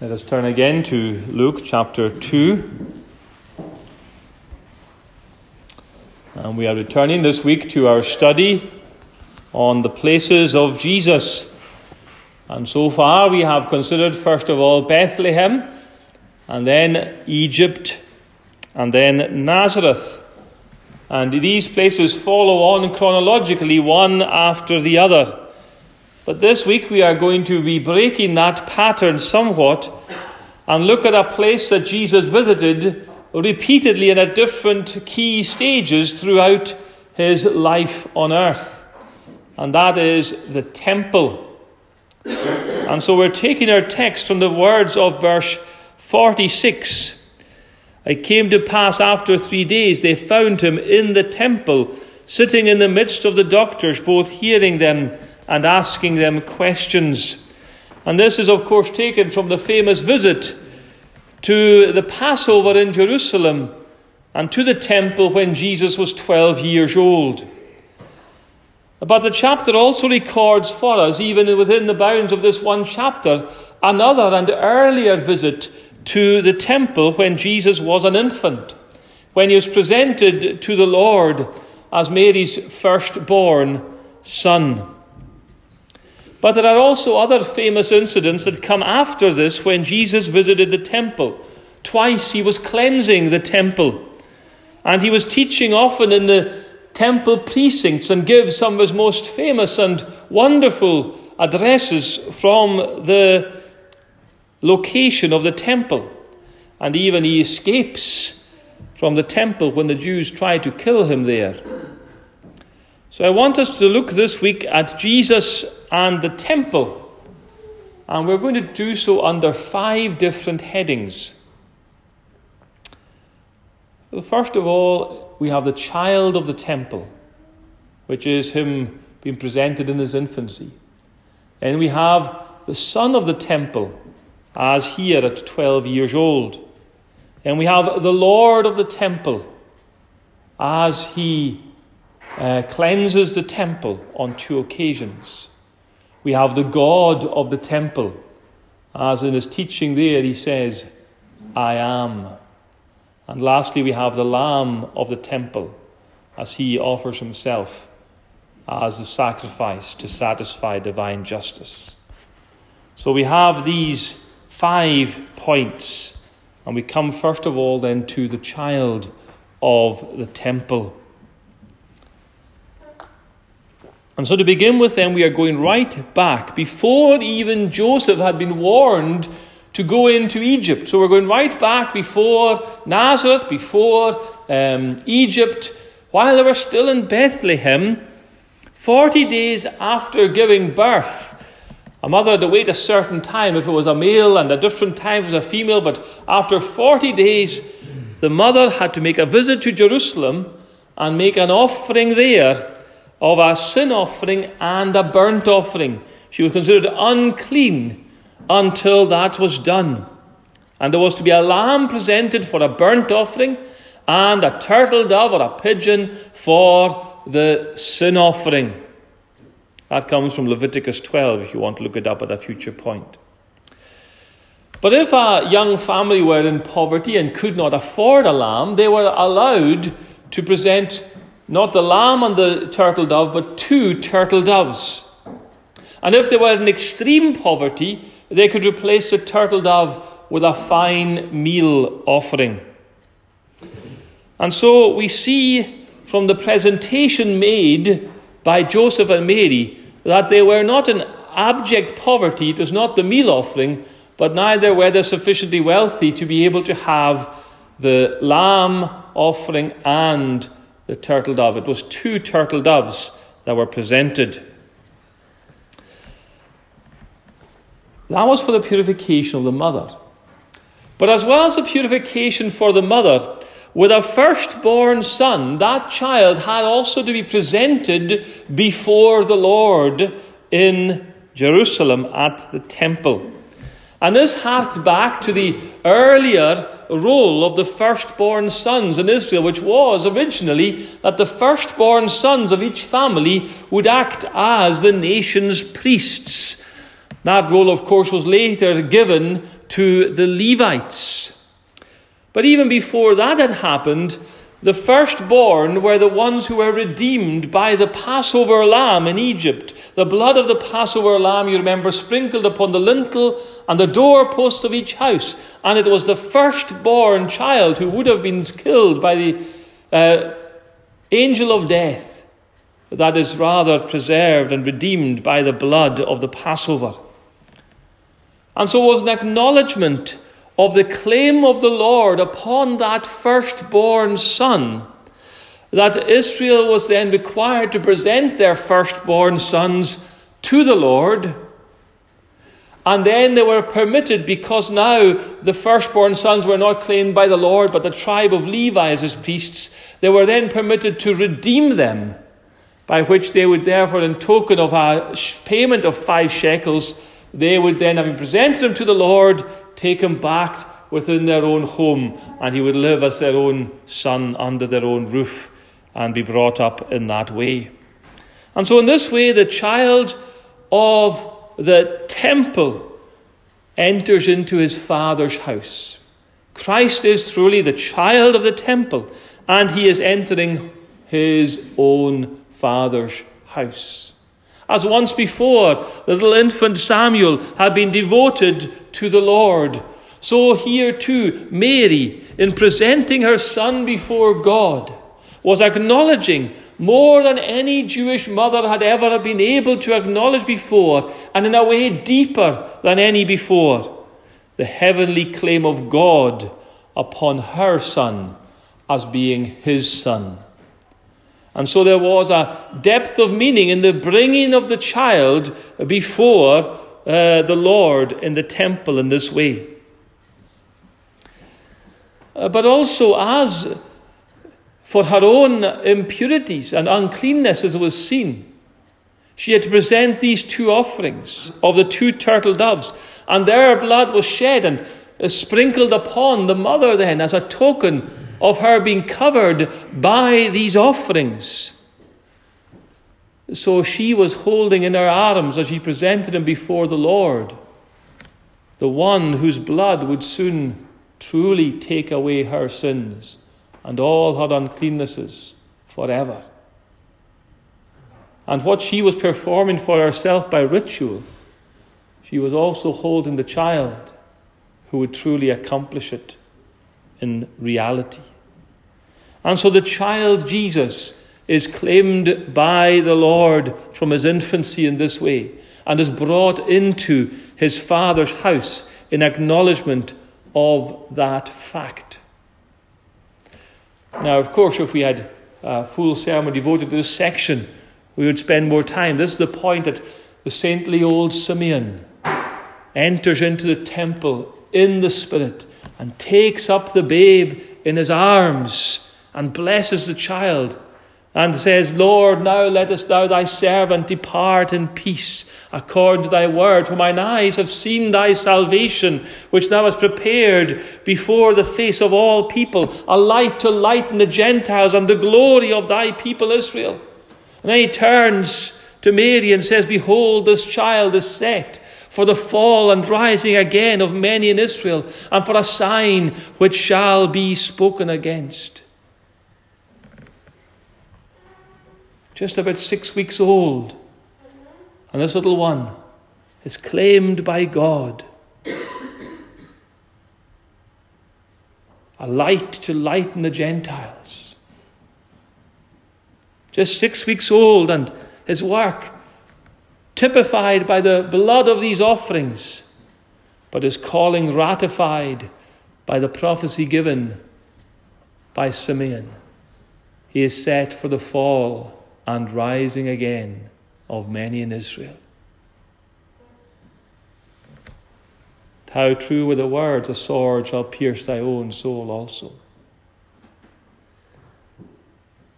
Let us turn again to Luke chapter 2. And we are returning this week to our study on the places of Jesus. And so far we have considered, first of all, Bethlehem, and then Egypt, and then Nazareth. And these places follow on chronologically, one after the other. But this week we are going to be breaking that pattern somewhat and look at a place that Jesus visited repeatedly and at different key stages throughout his life on earth. And that is the temple. And so we're taking our text from the words of verse 46. It came to pass after three days, they found him in the temple, sitting in the midst of the doctors, both hearing them and asking them questions. And this is, of course, taken from the famous visit to the Passover in Jerusalem and to the temple when Jesus was 12 years old. But the chapter also records for us, even within the bounds of this one chapter, another and earlier visit to the temple when Jesus was an infant, when he was presented to the Lord as Mary's firstborn son. But there are also other famous incidents that come after this when Jesus visited the temple. Twice he was cleansing the temple, and he was teaching often in the temple precincts and gives some of his most famous and wonderful addresses from the location of the temple. And even he escapes from the temple when the Jews try to kill him there. So I want us to look this week at Jesus and the temple. And we're going to do so under five different headings. Well, first of all, we have the child of the temple, which is him being presented in his infancy. And we have the son of the temple, as here at 12 years old. And we have the Lord of the temple, as he uh, cleanses the temple on two occasions. We have the God of the temple, as in his teaching there he says, I am. And lastly, we have the Lamb of the temple, as he offers himself as the sacrifice to satisfy divine justice. So we have these five points, and we come first of all then to the child of the temple. And so, to begin with, then, we are going right back before even Joseph had been warned to go into Egypt. So, we're going right back before Nazareth, before um, Egypt, while they were still in Bethlehem, 40 days after giving birth. A mother had to wait a certain time if it was a male, and a different time if it was a female, but after 40 days, the mother had to make a visit to Jerusalem and make an offering there of a sin offering and a burnt offering. She was considered unclean until that was done. And there was to be a lamb presented for a burnt offering and a turtle dove or a pigeon for the sin offering. That comes from Leviticus 12 if you want to look it up at a future point. But if a young family were in poverty and could not afford a lamb, they were allowed to present not the lamb and the turtle dove, but two turtle doves. And if they were in extreme poverty, they could replace the turtle dove with a fine meal offering. And so we see from the presentation made by Joseph and Mary that they were not in abject poverty. It was not the meal offering, but neither were they sufficiently wealthy to be able to have the lamb offering and the turtle dove. It was two turtle doves that were presented. That was for the purification of the mother. But as well as the purification for the mother, with a firstborn son, that child had also to be presented before the Lord in Jerusalem at the temple. And this harked back to the earlier role of the firstborn sons in Israel, which was originally that the firstborn sons of each family would act as the nation's priests. That role, of course, was later given to the Levites. But even before that had happened, the firstborn were the ones who were redeemed by the Passover lamb in Egypt. The blood of the Passover lamb, you remember, sprinkled upon the lintel and the doorposts of each house. And it was the firstborn child who would have been killed by the uh, angel of death that is rather preserved and redeemed by the blood of the Passover. And so it was an acknowledgement of the claim of the Lord upon that firstborn son that Israel was then required to present their firstborn sons to the Lord. And then they were permitted, because now the firstborn sons were not claimed by the Lord, but the tribe of Levi as his priests, they were then permitted to redeem them, by which they would therefore, in token of a payment of five shekels, they would then, having presented him to the Lord, take him back within their own home, and he would live as their own son under their own roof and be brought up in that way. And so, in this way, the child of the temple enters into his father's house. Christ is truly the child of the temple, and he is entering his own father's house. As once before, the little infant Samuel had been devoted to the Lord. So here too, Mary, in presenting her son before God, was acknowledging more than any Jewish mother had ever been able to acknowledge before, and in a way deeper than any before, the heavenly claim of God upon her son as being his son. And so there was a depth of meaning in the bringing of the child before uh, the Lord in the temple in this way. Uh, but also, as for her own impurities and uncleanness, as it was seen, she had to present these two offerings of the two turtle doves, and their blood was shed and uh, sprinkled upon the mother then as a token of her being covered by these offerings. So she was holding in her arms as she presented him before the Lord, the one whose blood would soon truly take away her sins and all her uncleannesses forever. And what she was performing for herself by ritual, she was also holding the child who would truly accomplish it in reality. And so the child Jesus is claimed by the Lord from his infancy in this way and is brought into his father's house in acknowledgement of that fact. Now, of course, if we had a full sermon devoted to this section, we would spend more time. This is the point that the saintly old Simeon enters into the temple in the Spirit and takes up the babe in his arms and blesses the child and says, Lord, now lettest thou thy servant depart in peace according to thy word. For mine eyes have seen thy salvation, which thou hast prepared before the face of all people, a light to lighten the Gentiles and the glory of thy people Israel. And then he turns to Mary and says, Behold, this child is set for the fall and rising again of many in Israel, and for a sign which shall be spoken against. Just about six weeks old, and this little one is claimed by God. A light to lighten the Gentiles. Just six weeks old, and his work typified by the blood of these offerings, but his calling ratified by the prophecy given by Simeon. He is set for the fall and rising again of many in Israel. How true were the words, a sword shall pierce thy own soul also.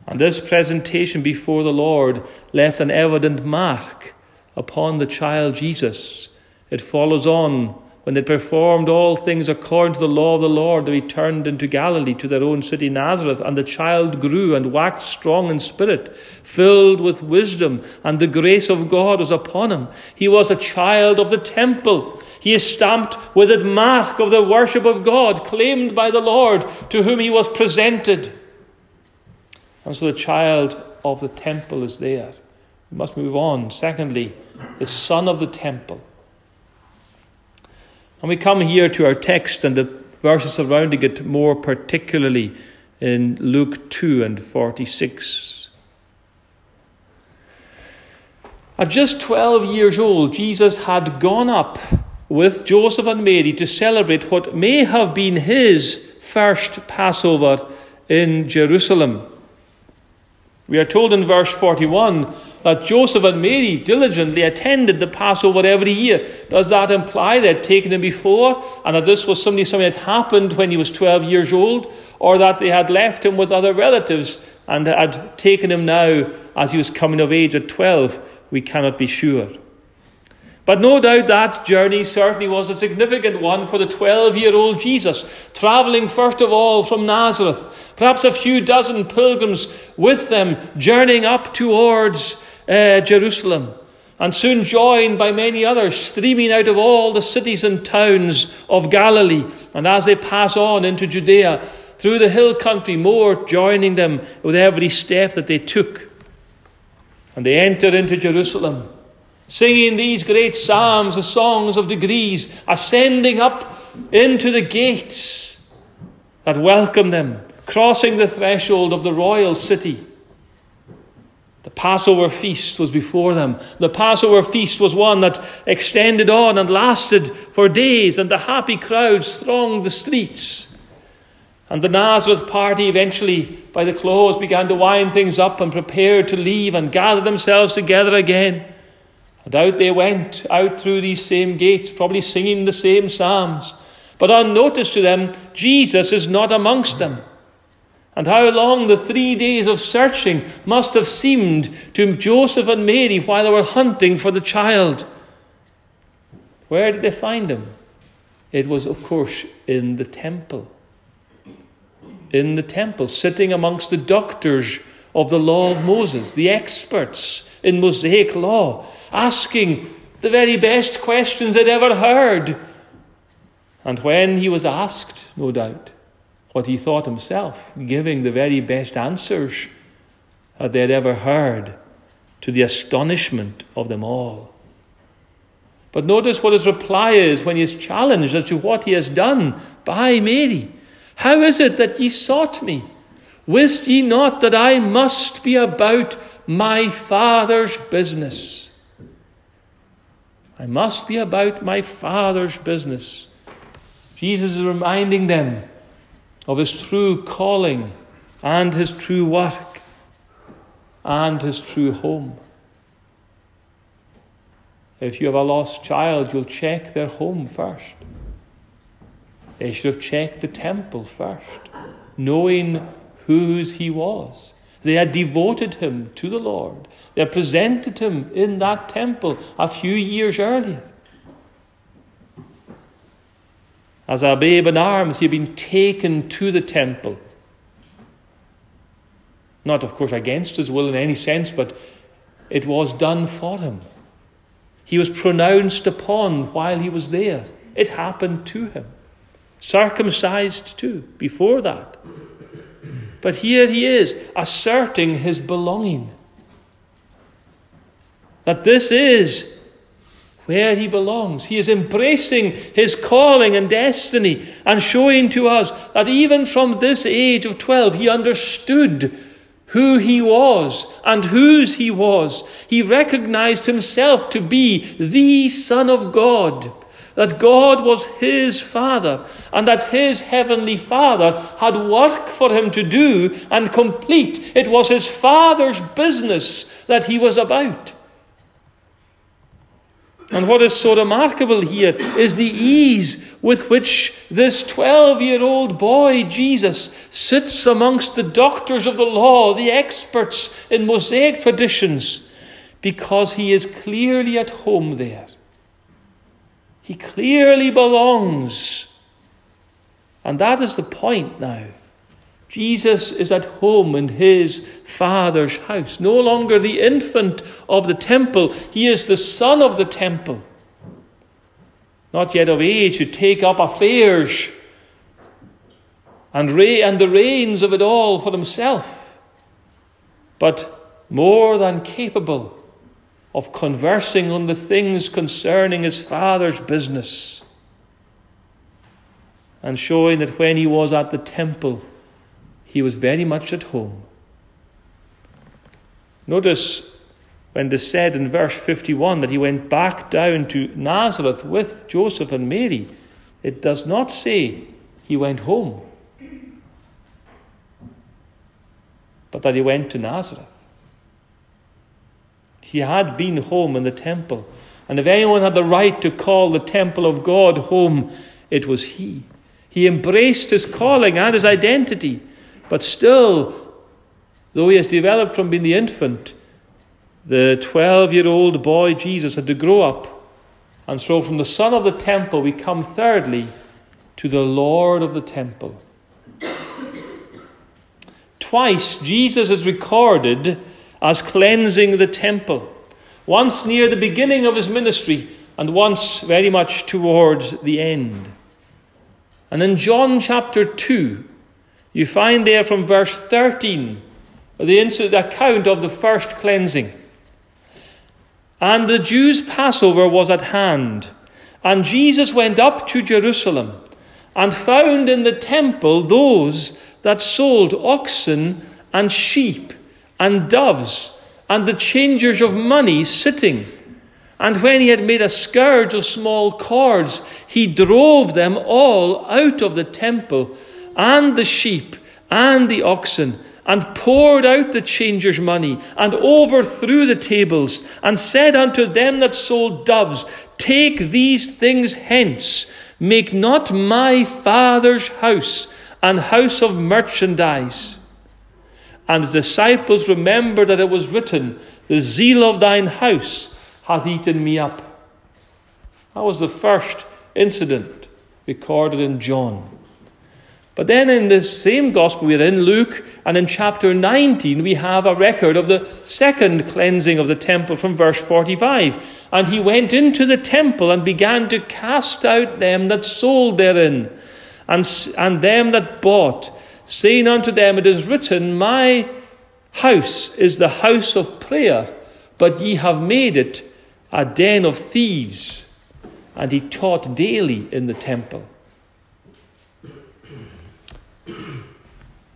And this presentation before the Lord left an evident mark upon the child Jesus. It follows on when they performed all things according to the law of the Lord, they returned into Galilee to their own city Nazareth. And the child grew and waxed strong in spirit, filled with wisdom, and the grace of God was upon him. He was a child of the temple. He is stamped with the mark of the worship of God, claimed by the Lord, to whom he was presented. And so the child of the temple is there. We must move on. Secondly, the son of the temple. And we come here to our text and the verses surrounding it more particularly in Luke 2 and 46. At just 12 years old, Jesus had gone up with Joseph and Mary to celebrate what may have been his first Passover in Jerusalem. We are told in verse 41 that Joseph and Mary diligently attended the Passover every year. Does that imply they had taken him before and that this was something, something that happened when he was 12 years old? Or that they had left him with other relatives and had taken him now as he was coming of age at 12? We cannot be sure. But no doubt that journey certainly was a significant one for the 12 year old Jesus, travelling first of all from Nazareth, perhaps a few dozen pilgrims with them, journeying up towards uh, Jerusalem, and soon joined by many others streaming out of all the cities and towns of Galilee. And as they pass on into Judea, through the hill country, more joining them with every step that they took. And they enter into Jerusalem, singing these great psalms, the songs of degrees, ascending up into the gates that welcome them, crossing the threshold of the royal city. The Passover feast was before them. The Passover feast was one that extended on and lasted for days, and the happy crowds thronged the streets. And the Nazareth party eventually, by the close, began to wind things up and prepared to leave and gather themselves together again. And out they went, out through these same gates, probably singing the same psalms. But unnoticed to them, Jesus is not amongst them and how long the three days of searching must have seemed to Joseph and Mary while they were hunting for the child. Where did they find him? It was, of course, in the temple. In the temple, sitting amongst the doctors of the law of Moses, the experts in Mosaic law, asking the very best questions they'd ever heard. And when he was asked, no doubt, what he thought himself, giving the very best answers that they had ever heard to the astonishment of them all. But notice what his reply is when he is challenged as to what he has done by Mary. How is it that ye sought me? Wist ye not that I must be about my Father's business? I must be about my Father's business. Jesus is reminding them of his true calling and his true work and his true home. If you have a lost child, you'll check their home first. They should have checked the temple first, knowing whose he was. They had devoted him to the Lord. They had presented him in that temple a few years earlier. As a babe in arms, he had been taken to the temple. Not, of course, against his will in any sense, but it was done for him. He was pronounced upon while he was there. It happened to him. Circumcised too, before that. But here he is, asserting his belonging. That this is where he belongs. He is embracing his calling and destiny and showing to us that even from this age of 12, he understood who he was and whose he was. He recognized himself to be the Son of God, that God was his Father, and that his heavenly Father had work for him to do and complete. It was his Father's business that he was about. And what is so remarkable here is the ease with which this 12 year old boy, Jesus, sits amongst the doctors of the law, the experts in Mosaic traditions, because he is clearly at home there. He clearly belongs. And that is the point now. Jesus is at home in his Father's house. No longer the infant of the temple, he is the son of the temple. Not yet of age to take up affairs and, re- and the reins of it all for himself, but more than capable of conversing on the things concerning his Father's business and showing that when he was at the temple, he was very much at home. Notice when it is said in verse 51 that he went back down to Nazareth with Joseph and Mary, it does not say he went home, but that he went to Nazareth. He had been home in the temple, and if anyone had the right to call the temple of God home, it was he. He embraced his calling and his identity. But still, though he has developed from being the infant, the 12 year old boy Jesus had to grow up. And so, from the son of the temple, we come thirdly to the Lord of the temple. Twice, Jesus is recorded as cleansing the temple. Once near the beginning of his ministry, and once very much towards the end. And in John chapter 2, you find there from verse 13 the incident, account of the first cleansing. And the Jews' Passover was at hand, and Jesus went up to Jerusalem and found in the temple those that sold oxen and sheep and doves and the changers of money sitting. And when he had made a scourge of small cords, he drove them all out of the temple and the sheep and the oxen, and poured out the changers' money, and overthrew the tables, and said unto them that sold doves, Take these things hence, make not my father's house an house of merchandise. And the disciples remembered that it was written, The zeal of thine house hath eaten me up. That was the first incident recorded in John. But then in the same gospel we're in, Luke, and in chapter 19, we have a record of the second cleansing of the temple from verse 45. And he went into the temple and began to cast out them that sold therein, and, and them that bought, saying unto them, It is written, My house is the house of prayer, but ye have made it a den of thieves. And he taught daily in the temple.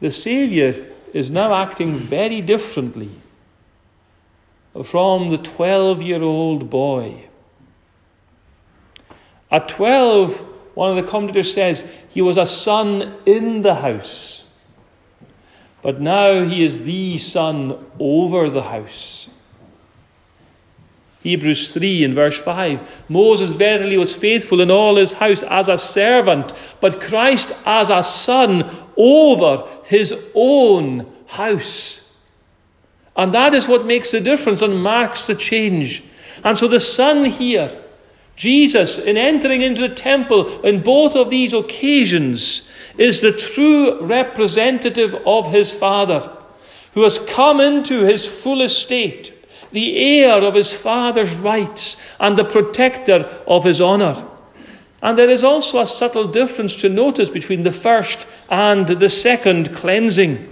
The Saviour is now acting very differently from the 12 year old boy. At 12, one of the commentators says he was a son in the house. But now he is the son over the house. Hebrews 3 and verse 5. Moses verily was faithful in all his house as a servant, but Christ as a son over his own house. And that is what makes the difference and marks the change. And so the son here, Jesus, in entering into the temple in both of these occasions, is the true representative of his Father, who has come into his full estate the heir of his father's rights and the protector of his honour. And there is also a subtle difference to notice between the first and the second cleansing.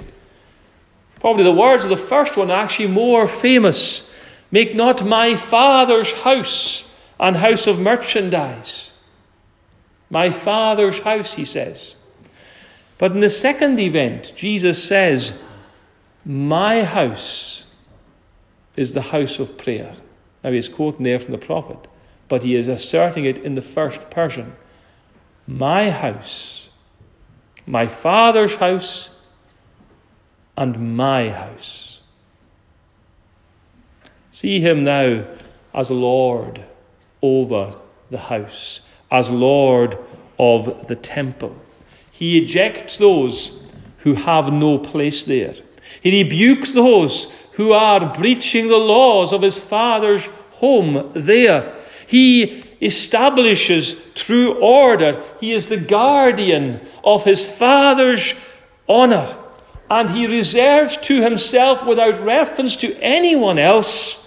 Probably the words of the first one are actually more famous. Make not my father's house an house of merchandise. My father's house, he says. But in the second event, Jesus says, My house is the house of prayer. Now he's quoting there from the prophet, but he is asserting it in the first person. My house, my father's house, and my house. See him now as Lord over the house, as Lord of the temple. He ejects those who have no place there. He rebukes those who are breaching the laws of his father's home there. He establishes true order. He is the guardian of his Father's honour. And he reserves to himself, without reference to anyone else,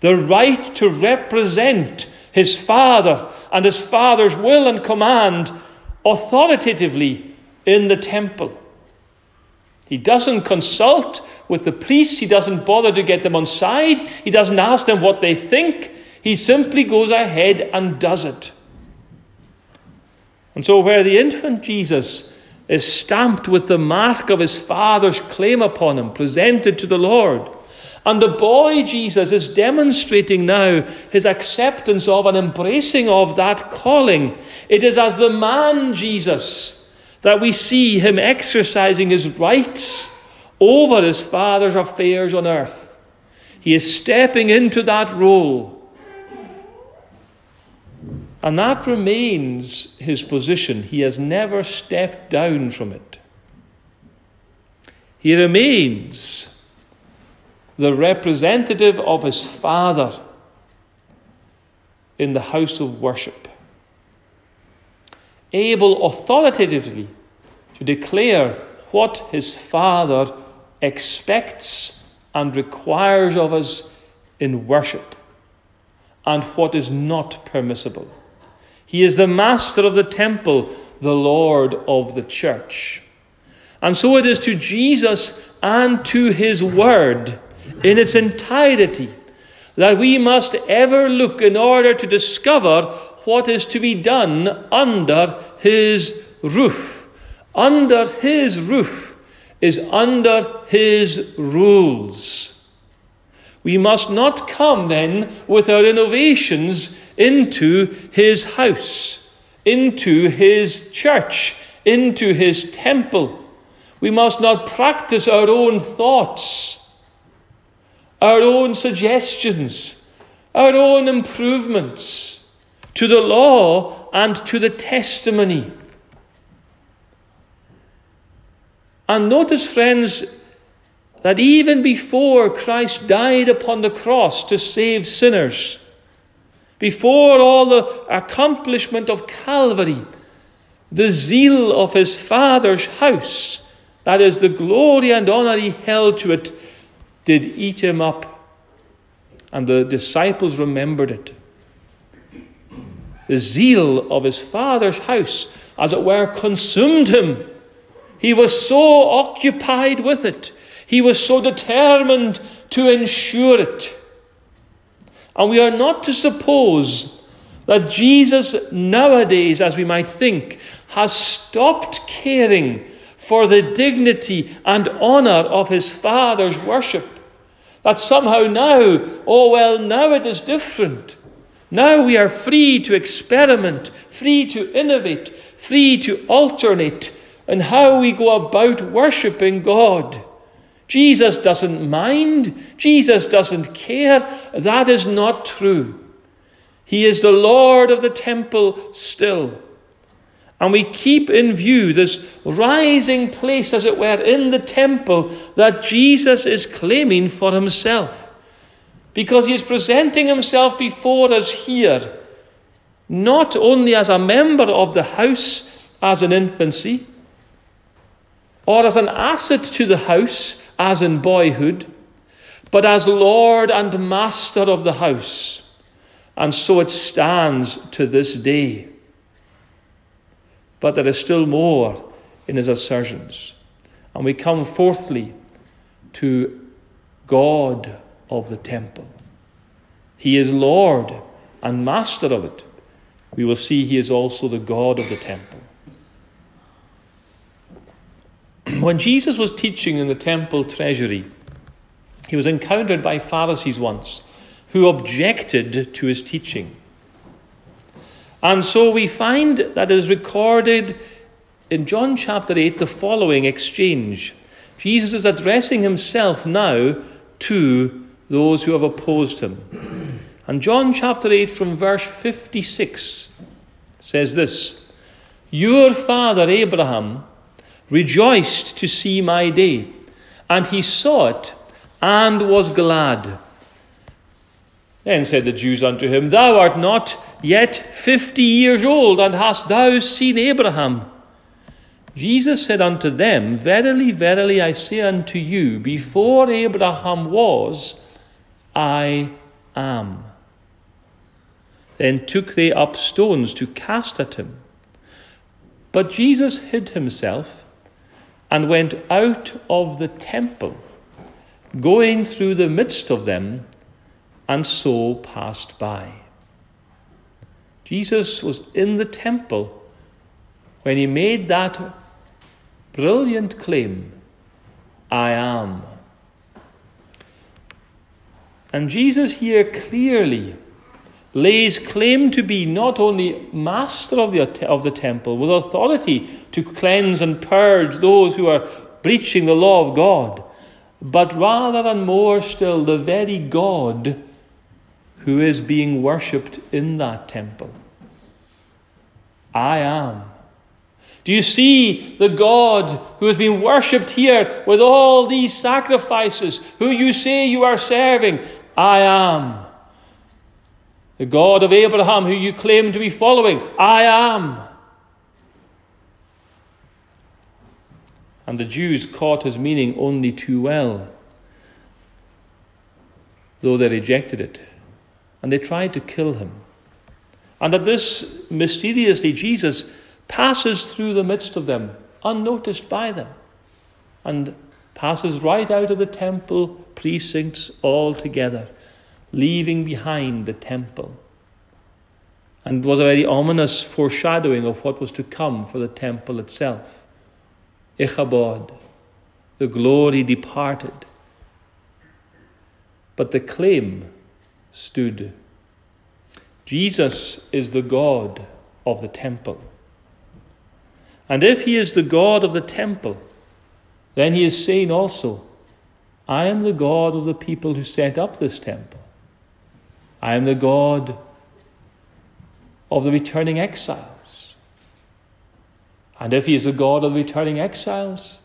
the right to represent his Father and his Father's will and command authoritatively in the temple. He doesn't consult with the priests, he doesn't bother to get them on side, he doesn't ask them what they think, he simply goes ahead and does it. And so, where the infant Jesus is stamped with the mark of his Father's claim upon him, presented to the Lord, and the boy Jesus is demonstrating now his acceptance of and embracing of that calling. It is as the man Jesus that we see him exercising his rights over his father's affairs on earth. He is stepping into that role. And that remains his position. He has never stepped down from it. He remains the representative of his Father in the house of worship, able authoritatively to declare what his Father expects and requires of us in worship and what is not permissible. He is the master of the temple, the Lord of the church. And so it is to Jesus and to his word in its entirety that we must ever look in order to discover what is to be done under his roof. Under his roof is under his rules. We must not come then with our innovations into his house, into his church, into his temple. We must not practice our own thoughts our own suggestions, our own improvements to the law and to the testimony. And notice, friends, that even before Christ died upon the cross to save sinners, before all the accomplishment of Calvary, the zeal of his Father's house, that is, the glory and honour he held to it, did eat him up. And the disciples remembered it. The zeal of his father's house, as it were, consumed him. He was so occupied with it. He was so determined to ensure it. And we are not to suppose that Jesus nowadays, as we might think, has stopped caring for the dignity and honour of his Father's worship. That somehow now, oh well, now it is different. Now we are free to experiment, free to innovate, free to alternate in how we go about worshipping God. Jesus doesn't mind. Jesus doesn't care. That is not true. He is the Lord of the temple still. And we keep in view this rising place, as it were, in the temple that Jesus is claiming for himself. Because he is presenting himself before us here, not only as a member of the house as in infancy, or as an asset to the house as in boyhood, but as Lord and Master of the house. And so it stands to this day. But there is still more in his assertions. And we come fourthly to God of the temple. He is Lord and Master of it. We will see he is also the God of the temple. When Jesus was teaching in the temple treasury, he was encountered by Pharisees once who objected to his teaching. And so we find that is recorded in John chapter 8 the following exchange. Jesus is addressing himself now to those who have opposed him. And John chapter 8 from verse 56 says this Your father Abraham rejoiced to see my day, and he saw it and was glad. Then said the Jews unto him, Thou art not yet fifty years old, and hast thou seen Abraham? Jesus said unto them, Verily, verily, I say unto you, before Abraham was, I am. Then took they up stones to cast at him. But Jesus hid himself and went out of the temple, going through the midst of them, and so passed by. Jesus was in the temple when he made that brilliant claim I am. And Jesus here clearly lays claim to be not only master of the, of the temple with authority to cleanse and purge those who are breaching the law of God, but rather and more still the very God who is being worshipped in that temple. I am do you see the God who has been worshipped here with all these sacrifices, who you say you are serving? I am. The God of Abraham, who you claim to be following, I am. And the Jews caught his meaning only too well, though they rejected it. And they tried to kill him. And that this mysteriously Jesus passes through the midst of them, unnoticed by them, and passes right out of the temple precincts altogether, leaving behind the temple. And was a very ominous foreshadowing of what was to come for the temple itself. Ichabod, the glory departed. But the claim stood. Jesus is the God of the temple. And if he is the God of the temple, then he is saying also, I am the God of the people who set up this temple. I am the God of the returning exiles. And if he is the God of the returning exiles,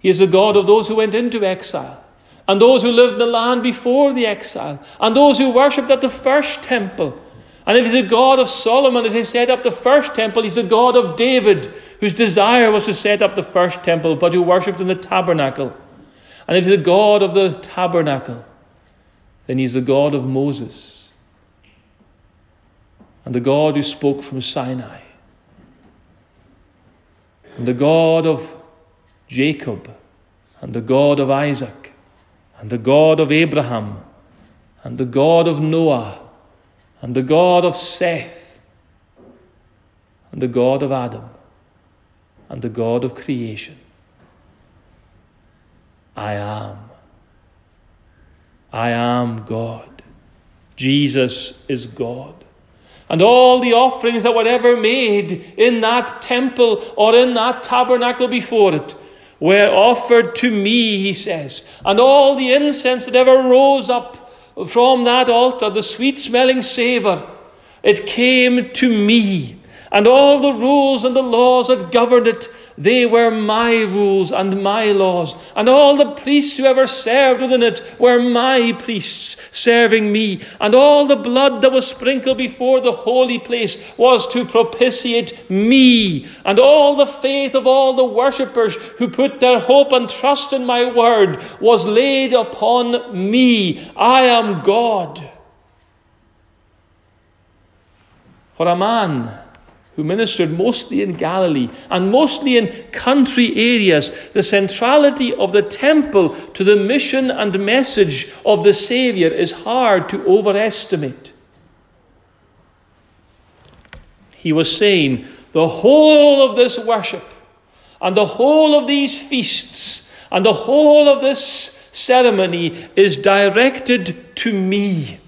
he is the God of those who went into exile, and those who lived in the land before the exile, and those who worshipped at the first temple and if he's the God of Solomon as he set up the first temple, he's the God of David, whose desire was to set up the first temple, but who worshipped in the tabernacle. And if he's the God of the tabernacle, then he's the God of Moses. And the God who spoke from Sinai, and the God of Jacob, and the God of Isaac, and the God of Abraham, and the God of Noah. And the God of Seth, and the God of Adam, and the God of creation. I am. I am God. Jesus is God. And all the offerings that were ever made in that temple or in that tabernacle before it were offered to me, he says. And all the incense that ever rose up from that altar, the sweet smelling savour, it came to me. And all the rules and the laws that governed it, they were my rules and my laws. And all the priests who ever served within it were my priests serving me. And all the blood that was sprinkled before the holy place was to propitiate me. And all the faith of all the worshippers who put their hope and trust in my word was laid upon me. I am God. For a man who ministered mostly in Galilee and mostly in country areas, the centrality of the temple to the mission and message of the Saviour is hard to overestimate. He was saying, the whole of this worship and the whole of these feasts and the whole of this ceremony is directed to me.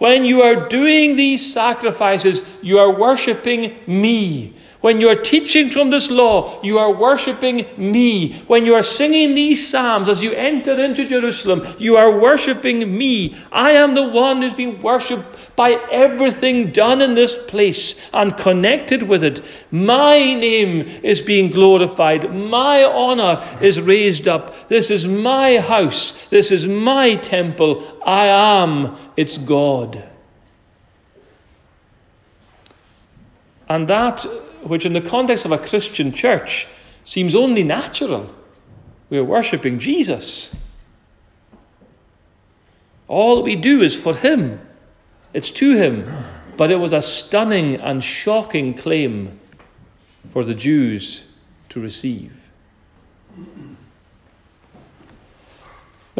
When you are doing these sacrifices, you are worshipping me. When you are teaching from this law, you are worshipping me. When you are singing these psalms as you enter into Jerusalem, you are worshipping me. I am the one who's been worshipped by everything done in this place and connected with it. My name is being glorified. My honor is raised up. This is my house. This is my temple. I am its God. And that which, in the context of a Christian church, seems only natural. We are worshipping Jesus. All that we do is for Him, it's to Him. But it was a stunning and shocking claim for the Jews to receive.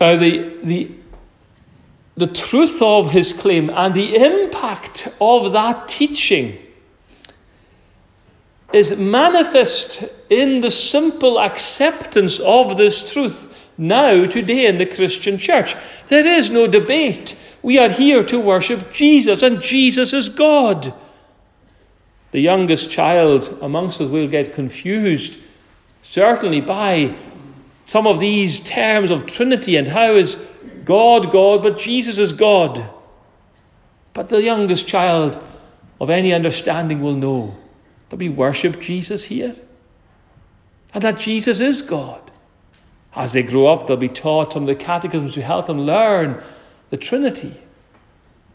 Now, the, the, the truth of his claim and the impact of that teaching is manifest in the simple acceptance of this truth now, today, in the Christian church. There is no debate. We are here to worship Jesus, and Jesus is God. The youngest child amongst us will get confused, certainly, by some of these terms of Trinity and how is God God, but Jesus is God. But the youngest child of any understanding will know that we worship Jesus here and that Jesus is God. As they grow up, they'll be taught some of the catechisms to help them learn the Trinity.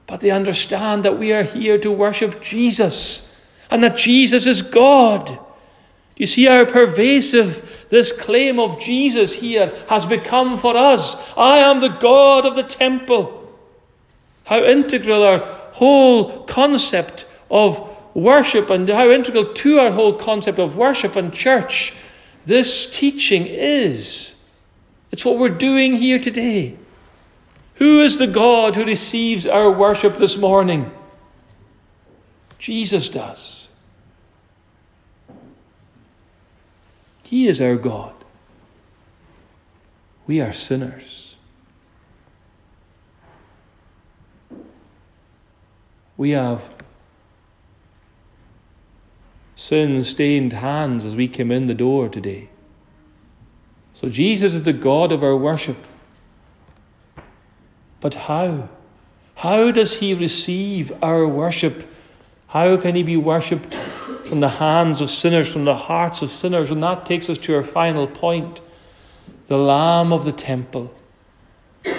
But they understand that we are here to worship Jesus and that Jesus is God. Do you see how pervasive this claim of Jesus here has become for us? I am the God of the temple. How integral our whole concept of worship and how integral to our whole concept of worship and church this teaching is. It's what we're doing here today. Who is the God who receives our worship this morning? Jesus does. He is our God. We are sinners. We have sin stained hands as we came in the door today. So Jesus is the God of our worship. But how? How does he receive our worship? How can he be worshipped from the hands of sinners, from the hearts of sinners? And that takes us to our final point the Lamb of the temple.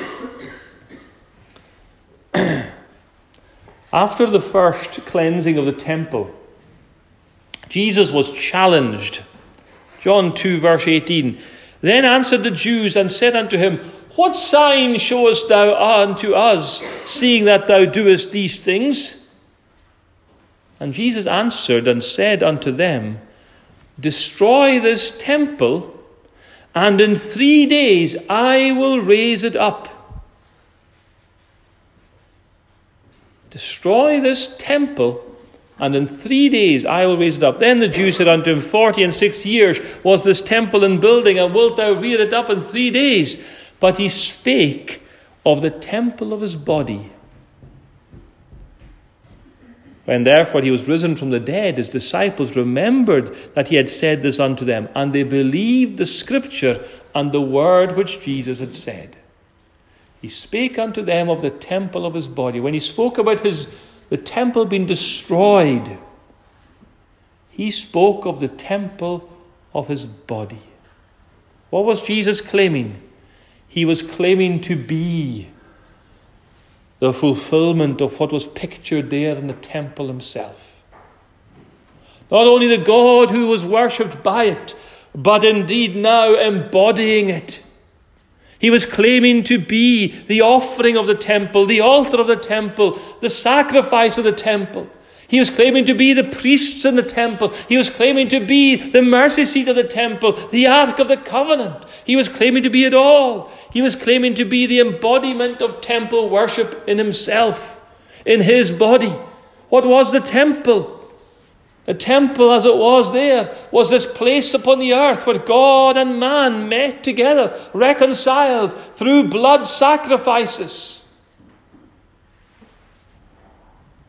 After the first cleansing of the temple, Jesus was challenged. John 2, verse 18. Then answered the Jews and said unto him, What sign showest thou unto us, seeing that thou doest these things? And Jesus answered and said unto them, Destroy this temple, and in three days I will raise it up. Destroy this temple, and in three days I will raise it up. Then the Jews said unto him, Forty and six years was this temple in building, and wilt thou rear it up in three days? But he spake of the temple of his body. When therefore he was risen from the dead, his disciples remembered that he had said this unto them, and they believed the scripture and the word which Jesus had said. He spake unto them of the temple of his body. When he spoke about his the temple being destroyed, he spoke of the temple of his body. What was Jesus claiming? He was claiming to be the fulfillment of what was pictured there in the temple himself. Not only the God who was worshipped by it, but indeed now embodying it. He was claiming to be the offering of the temple, the altar of the temple, the sacrifice of the temple. He was claiming to be the priests in the temple. He was claiming to be the mercy seat of the temple, the Ark of the Covenant. He was claiming to be it all. He was claiming to be the embodiment of temple worship in himself, in his body. What was the temple? The temple, as it was there, was this place upon the earth where God and man met together, reconciled through blood sacrifices,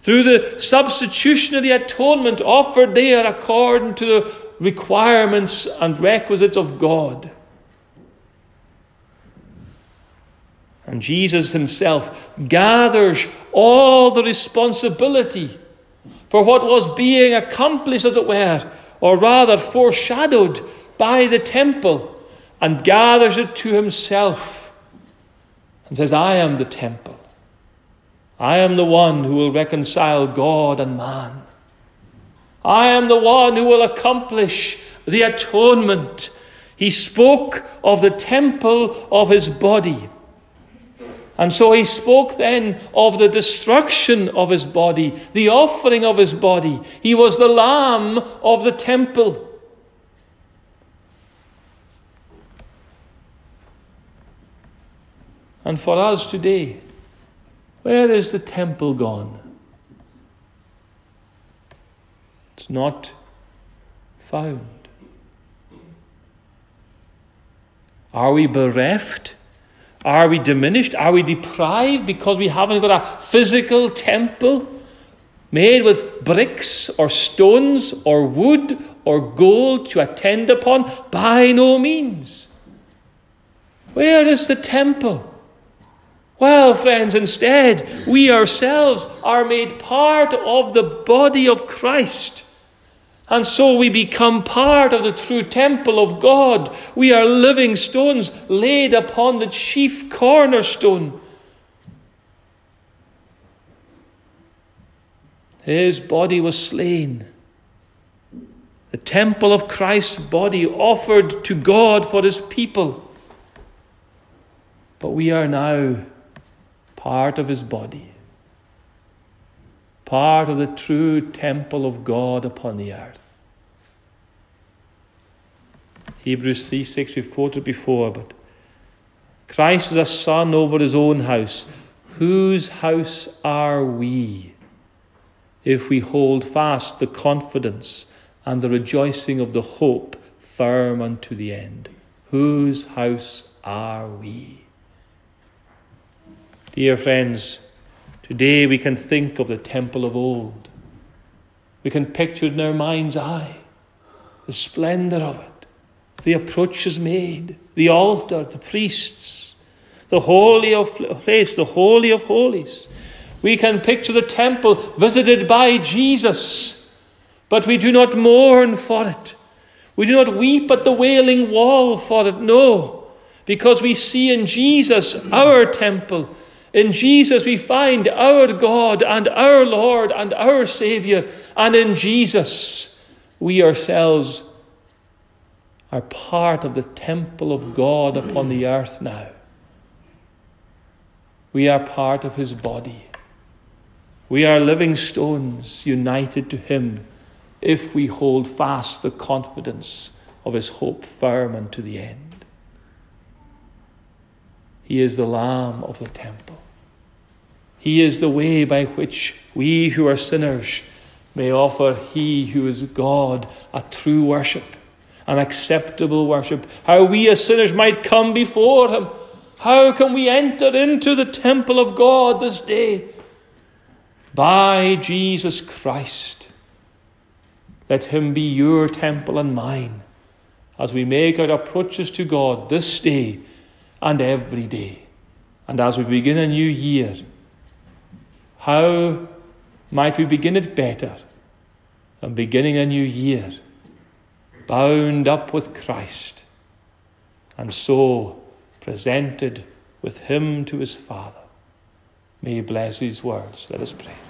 through the substitutionary atonement offered there according to the requirements and requisites of God. And Jesus himself gathers all the responsibility for what was being accomplished, as it were, or rather foreshadowed by the temple, and gathers it to himself and says, I am the temple. I am the one who will reconcile God and man. I am the one who will accomplish the atonement. He spoke of the temple of his body. And so he spoke then of the destruction of his body, the offering of his body. He was the lamb of the temple. And for us today, where is the temple gone? It's not found. Are we bereft? Are we diminished? Are we deprived because we haven't got a physical temple made with bricks or stones or wood or gold to attend upon? By no means. Where is the temple? Well, friends, instead, we ourselves are made part of the body of Christ. And so we become part of the true temple of God. We are living stones laid upon the chief cornerstone. His body was slain. The temple of Christ's body offered to God for his people. But we are now part of his body part of the true temple of God upon the earth. Hebrews 3 6, we've quoted before, but Christ is a son over his own house. Whose house are we if we hold fast the confidence and the rejoicing of the hope firm unto the end? Whose house are we? Dear friends, Today we can think of the temple of old. We can picture it in our mind's eye the splendour of it, the approaches made, the altar, the priests, the holy of place, the holy of holies. We can picture the temple visited by Jesus, but we do not mourn for it. We do not weep at the wailing wall for it, no, because we see in Jesus our temple in Jesus, we find our God and our Lord and our Saviour. And in Jesus, we ourselves are part of the temple of God upon the earth now. We are part of His body. We are living stones united to Him if we hold fast the confidence of His hope firm unto the end. He is the Lamb of the temple. He is the way by which we who are sinners may offer He who is God a true worship, an acceptable worship. How we as sinners might come before Him. How can we enter into the temple of God this day? By Jesus Christ. Let Him be your temple and mine as we make our approaches to God this day and every day. And as we begin a new year, how might we begin it better than beginning a new year, bound up with Christ, and so presented with Him to His Father? May He bless these words. Let us pray.